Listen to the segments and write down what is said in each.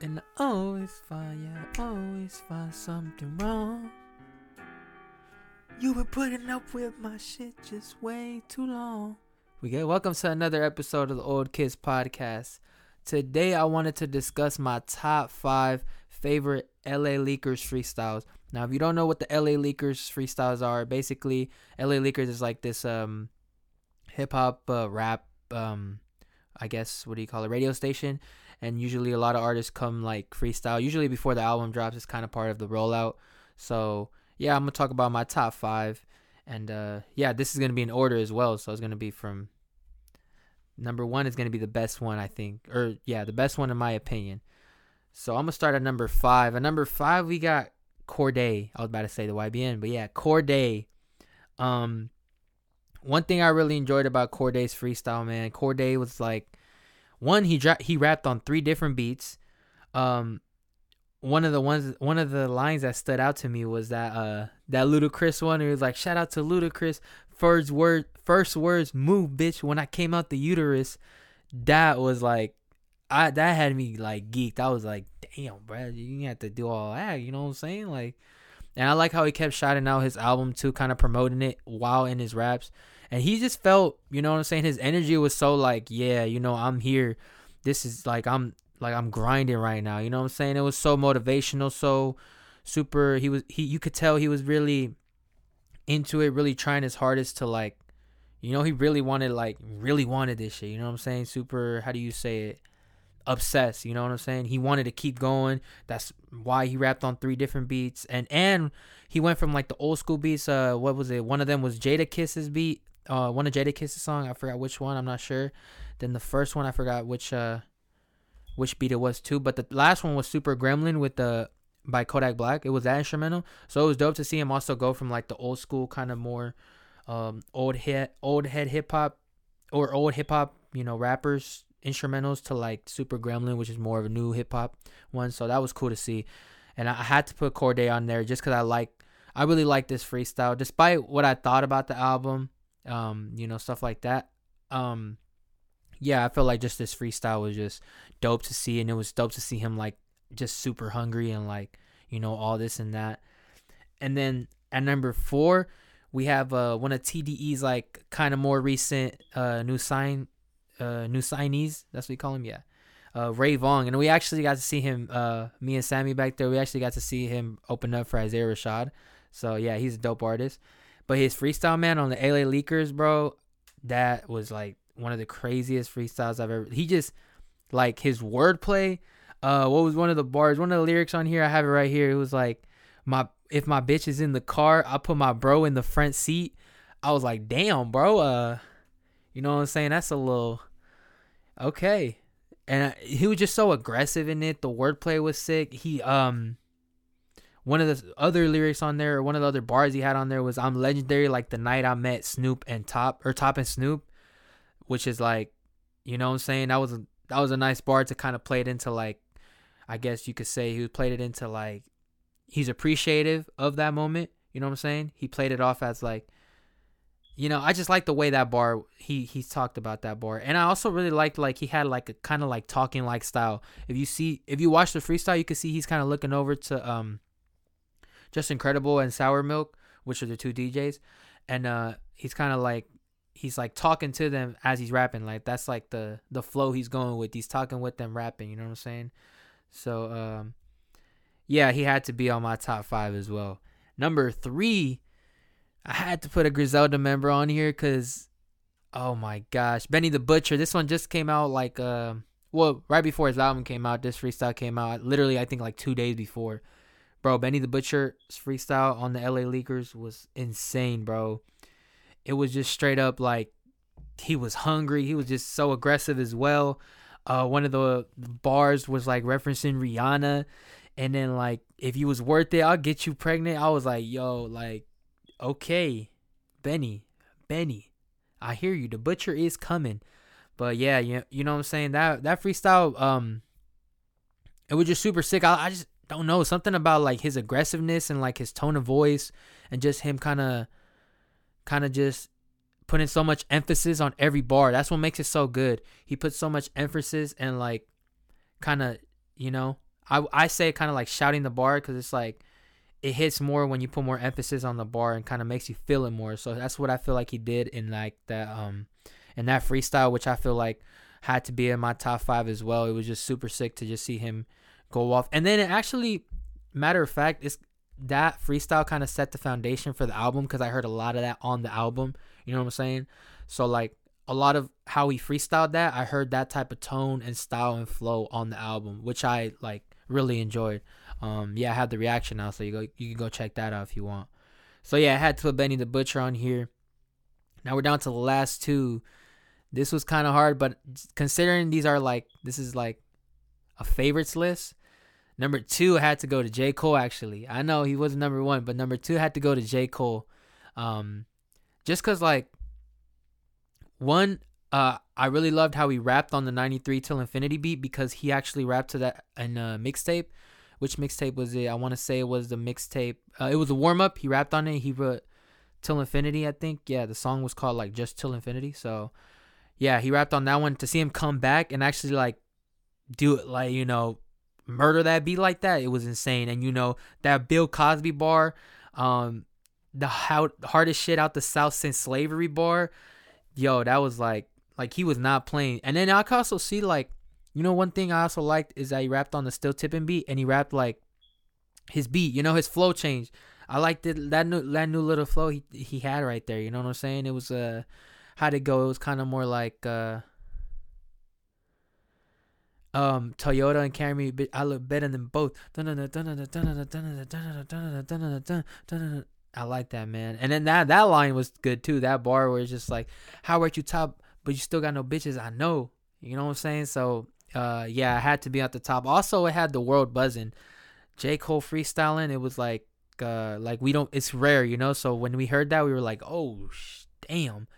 And I always find, yeah, I always find something wrong. You were putting up with my shit just way too long. We get welcome to another episode of the Old Kids Podcast. Today I wanted to discuss my top five favorite LA Leakers freestyles. Now, if you don't know what the LA Leakers freestyles are, basically LA Leakers is like this um hip hop uh, rap um I guess what do you call it radio station and usually a lot of artists come like freestyle. Usually before the album drops it's kind of part of the rollout. So yeah i'm gonna talk about my top five and uh yeah this is gonna be in order as well. So it's gonna be from number one is gonna be the best one i think or yeah the best one in my opinion. So i'm gonna start at number five. At number five we got Cordae i was about to say the ybn but yeah Cordae um one thing I really enjoyed about Cordae's freestyle, man, Cordae was like one he dra- he rapped on three different beats. Um, one of the ones, one of the lines that stood out to me was that uh that Ludacris one. It was like, "Shout out to Ludacris, first word, first words, move, bitch." When I came out the uterus, that was like, I that had me like geeked. I was like, "Damn, bro, you have to do all that." You know what I'm saying? Like, and I like how he kept shouting out his album too, kind of promoting it while in his raps and he just felt you know what i'm saying? His energy was so like yeah you know i'm here. This is like i'm like i'm grinding right now. You know what i'm saying? It was so motivational so super. He was he you could tell he was really into it really trying his hardest to like you know he really wanted like really wanted this shit. You know what i'm saying? Super how do you say it? Obsessed. You know what i'm saying? He wanted to keep going. That's why he rapped on three different beats. And and he went from like the old school beats uh what was it? One of them was Jadakiss's beat uh one of Jadakiss's song. I forgot which one. I'm not sure. Then the first one I forgot which uh which beat it was too. But the last one was Super Gremlin with the by Kodak Black. It was that instrumental. So it was dope to see him also go from like the old school kind of more um old hit old head hip hop or old hip hop, you know, rappers instrumentals to like Super Gremlin, which is more of a new hip hop one. So that was cool to see. And I had to put Cordae on there just because I like I really like this freestyle. Despite what I thought about the album, um, you know, stuff like that. Um, yeah, I felt like just this freestyle was just dope to see, and it was dope to see him like just super hungry and like you know all this and that. And then at number four, we have uh one of TDE's like kind of more recent uh new sign uh new signees. That's what we call him, yeah. Uh, Ray Vaughn, and we actually got to see him. Uh, me and Sammy back there, we actually got to see him open up for Isaiah Rashad. So yeah, he's a dope artist. But his freestyle man on the LA Leakers, bro, that was like one of the craziest freestyles I've ever. He just like his wordplay. Uh, what was one of the bars? One of the lyrics on here, I have it right here. It was like, "My if my bitch is in the car, I'll put my bro in the front seat." I was like, "Damn, bro." Uh, you know what I'm saying? That's a little okay. And he was just so aggressive in it. The wordplay was sick. He um one of the other lyrics on there, or one of the other bars he had on there was "I'm legendary like the night I met Snoop and Top or Top and Snoop," which is like, you know what I'm saying? That was a, that was a nice bar to kind of play it into like, I guess you could say he played it into like, he's appreciative of that moment. You know what I'm saying? He played it off as like, you know, I just like the way that bar he he talked about that bar, and I also really liked like he had like a kind of like talking like style. If you see if you watch the freestyle, you can see he's kind of looking over to um Justin Credible and Sour Milk, which are the two DJs, and uh, he's kind of like he's like talking to them as he's rapping. Like that's like the the flow he's going with. He's talking with them rapping. You know what I'm saying? So um, yeah, he had to be on my top five as well. Number three, I had to put a Griselda member on here because, oh my gosh, Benny the Butcher. This one just came out like uh, well, right before his album came out. This freestyle came out literally, I think like two days before. Bro, Benny the Butcher's freestyle on the LA Leakers was insane, bro. It was just straight up like he was hungry. He was just so aggressive as well. Uh, one of the bars was like referencing Rihanna, and then like if you was worth it, I'll get you pregnant. I was like, yo, like, okay, Benny, Benny, I hear you. The butcher is coming, but yeah, you you know what I'm saying. That that freestyle, um, it was just super sick. I, I just don't know something about like his aggressiveness and like his tone of voice and just him kind of kind of just putting so much emphasis on every bar that's what makes it so good he puts so much emphasis and like kind of you know I I say kind of like shouting the bar because it's like it hits more when you put more emphasis on the bar and kind of makes you feel it more. So that's what I feel like he did in like that um in that freestyle, which I feel like had to be in my top five as well. It was just super sick to just see him go off. And then it actually, matter of fact, it's that freestyle kind of set the foundation for the album because I heard a lot of that on the album. You know what I'm saying? So like a lot of how he freestyled that, I heard that type of tone and style and flow on the album, which I like really enjoyed. Um, yeah, I have the reaction now, so you go you can go check that out if you want. So yeah, I had to put Benny the Butcher on here. Now we're down to the last two. This was kind of hard, but considering these are like this is like a favorites list. Number two had to go to J. Cole, actually. I know he wasn't number one, but number two had to go to J. Cole. Um, just because, like, one, uh, I really loved how he rapped on the 93 Till Infinity beat because he actually rapped to that in a mixtape. Which mixtape was it? I want to say it was the mixtape. Uh, it was a warm up. He rapped on it. He wrote Till Infinity, I think. Yeah, the song was called like Just Till Infinity. So, yeah, he rapped on that one. To see him come back and actually like do it, like, you know, murder that beat like that, it was insane. And you know that Bill Cosby bar, um, the how, hardest shit out the South since slavery bar, yo, that was like like he was not playing. And then I could also see like, you know, one thing I also liked is that he rapped on the still tipping beat and he rapped like his beat, you know, his flow changed. I liked it that new that new little flow he he had right there. You know what I'm saying? It was uh how'd it go? It was kind of more like uh um Toyota and Camry. I look better than both. I like that man. And then that that line was good too. That bar where it's just like, how are you top, but you still got no bitches. I know. You know what I'm saying? So uh yeah, I had to be at the top. Also, it had the world buzzing. J Cole freestyling. It was like uh like we don't. It's rare, you know. So when we heard that, we were like, oh sh- damn.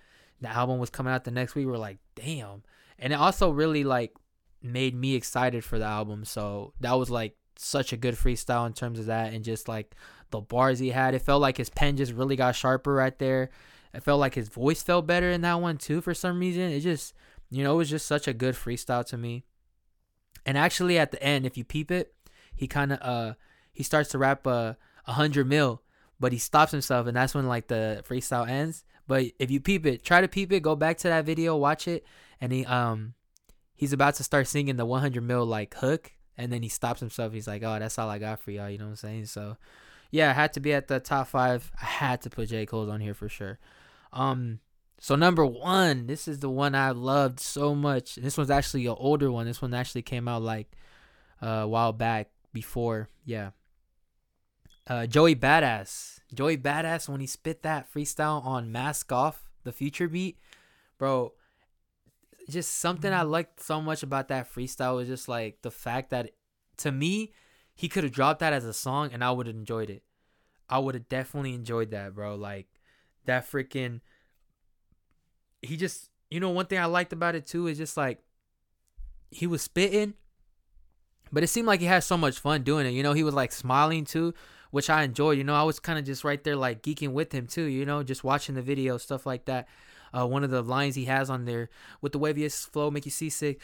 The album was coming out the next week. We were like, damn. And it also really like made me excited for the album. So that was like such a good freestyle in terms of that and just like the bars he had. It felt like his pen just really got sharper right there. It felt like his voice felt better in that one too for some reason. It just, you know, it was just such a good freestyle to me. And actually at the end, if you peep it, he kind of uh he starts to rap uh, a hundred mil, but he stops himself, and that's when like the freestyle ends. But if you peep it, try to peep it, go back to that video, watch it, and he um he's about to start singing the 100 mil like hook and then he stops himself. He's like oh that's all i got for y'all you know what i'm saying? So yeah i had to be at the top five. I had to put j. Cole's on here for sure. Um so number one this is the one i loved so much. This one's actually an older one. This one actually came out like uh, a while back before yeah. Uh, joey badass. Joey badass when he spit that freestyle on mask off the future beat bro just something I mm-hmm. liked so much about that freestyle was just like the fact that to me, he could have dropped that as a song and I would have enjoyed it. I would have definitely enjoyed that, bro. Like that freaking he just you know one thing I liked about it too is just like he was spitting but it seemed like he had so much fun doing it. You know, he was like smiling too, which I enjoyed. You know, I was kind of just right there like geeking with him too, you know, just watching the video, stuff like that uh, one of the lines he has on there with the waviest flow make you seasick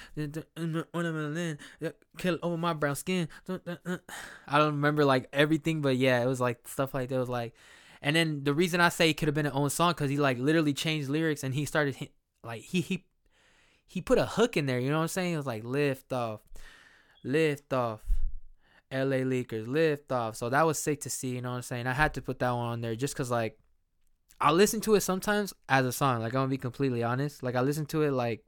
kill over my brown skin i don't remember like everything but yeah it was like stuff like that was like and then the reason i say it could have been an own song because he like literally changed lyrics and he started like he he he put a hook in there you know what i'm saying it was like lift off lift off LA Leakers lift off. So that was sick to see, you know what I'm saying? I had to put that one on there just cuz like I listen to it sometimes as a song. Like I'm gonna be completely honest. Like I listen to it like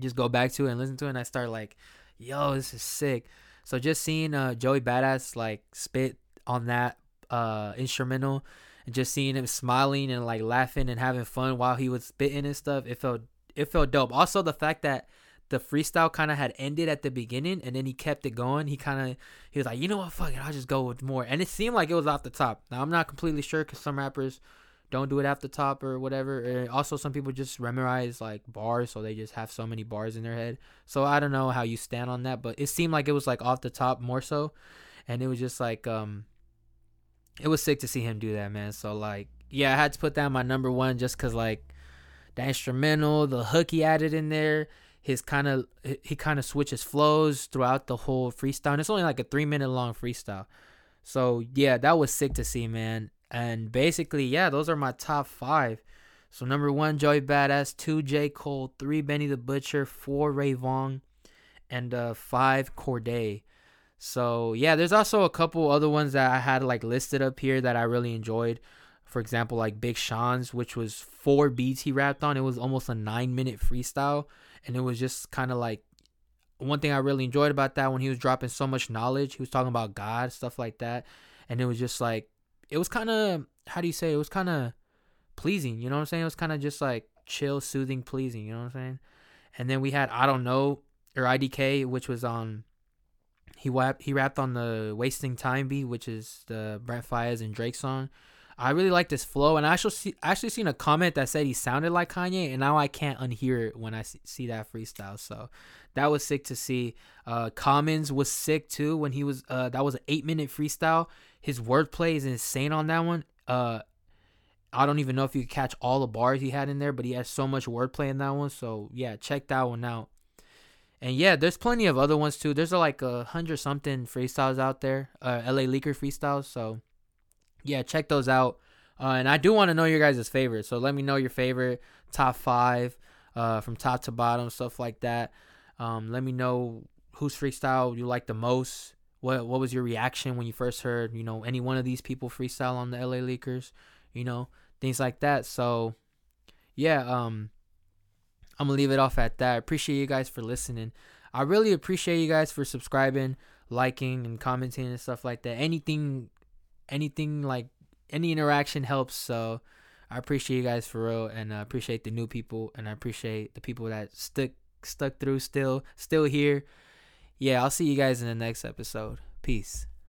just go back to it and listen to it and I start like, yo, this is sick. So just seeing uh Joey Badass like spit on that uh instrumental and just seeing him smiling and like laughing and having fun while he was spitting and stuff, it felt it felt dope. Also the fact that the freestyle kind of had ended at the beginning and then he kept it going. He kind of he was like, you know what, fuck it, I'll just go with more. And it seemed like it was off the top. Now I'm not completely sure because some rappers don't do it off the top or whatever. And also, some people just memorize like bars, so they just have so many bars in their head. So I don't know how you stand on that, but it seemed like it was like off the top more so, and it was just like um, it was sick to see him do that, man. So like, yeah, I had to put that my number one just cause like the instrumental, the hook he added in there. his kind of he kind of switches flows throughout the whole freestyle. And it's only like a three minute long freestyle. So yeah, that was sick to see, man. And basically, yeah, those are my top five. So number one, Joey Badass. Two, J Cole. Three, Benny the Butcher. Four, Ray Vaughn, and uh, five, Cordae. So yeah, there's also a couple other ones that I had like listed up here that I really enjoyed. For example, like Big Sean's, which was four beats he rapped on. It was almost a nine minute freestyle, and it was just kind of like one thing I really enjoyed about that when he was dropping so much knowledge. He was talking about God, stuff like that, and it was just like it was kind of how do you say it was kind of pleasing. You know what I'm saying? It was kind of just like chill, soothing, pleasing. You know what I'm saying? And then we had I don't know or IDK, which was on he rapped, he rapped on the Wasting Time beat, which is the Brent Faiyaz and Drake song. I really like this flow, and I actually see, actually seen a comment that said he sounded like Kanye, and now I can't unhear it when I see, see that freestyle. So that was sick to see. Uh, Commons was sick too when he was. Uh, that was an eight minute freestyle. His wordplay is insane on that one. Uh, I don't even know if you could catch all the bars he had in there, but he has so much wordplay in that one. So yeah, check that one out. And yeah, there's plenty of other ones too. There's like a hundred something freestyles out there, uh, LA Leaker freestyles. So yeah, check those out. Uh, and I do want to know your guys' favorite. So let me know your favorite top five, uh, from top to bottom, stuff like that. Um, let me know whose freestyle you like the most. What what was your reaction when you first heard, you know, any one of these people freestyle on the LA Leakers, you know, things like that. So yeah, um, I'm gonna leave it off at that. I appreciate you guys for listening. I really appreciate you guys for subscribing, liking, and commenting and stuff like that. Anything, anything like any interaction helps. So I appreciate you guys for real, and I appreciate the new people, and I appreciate the people that stuck stuck through, still still here. Yeah, I'll see you guys in the next episode. Peace.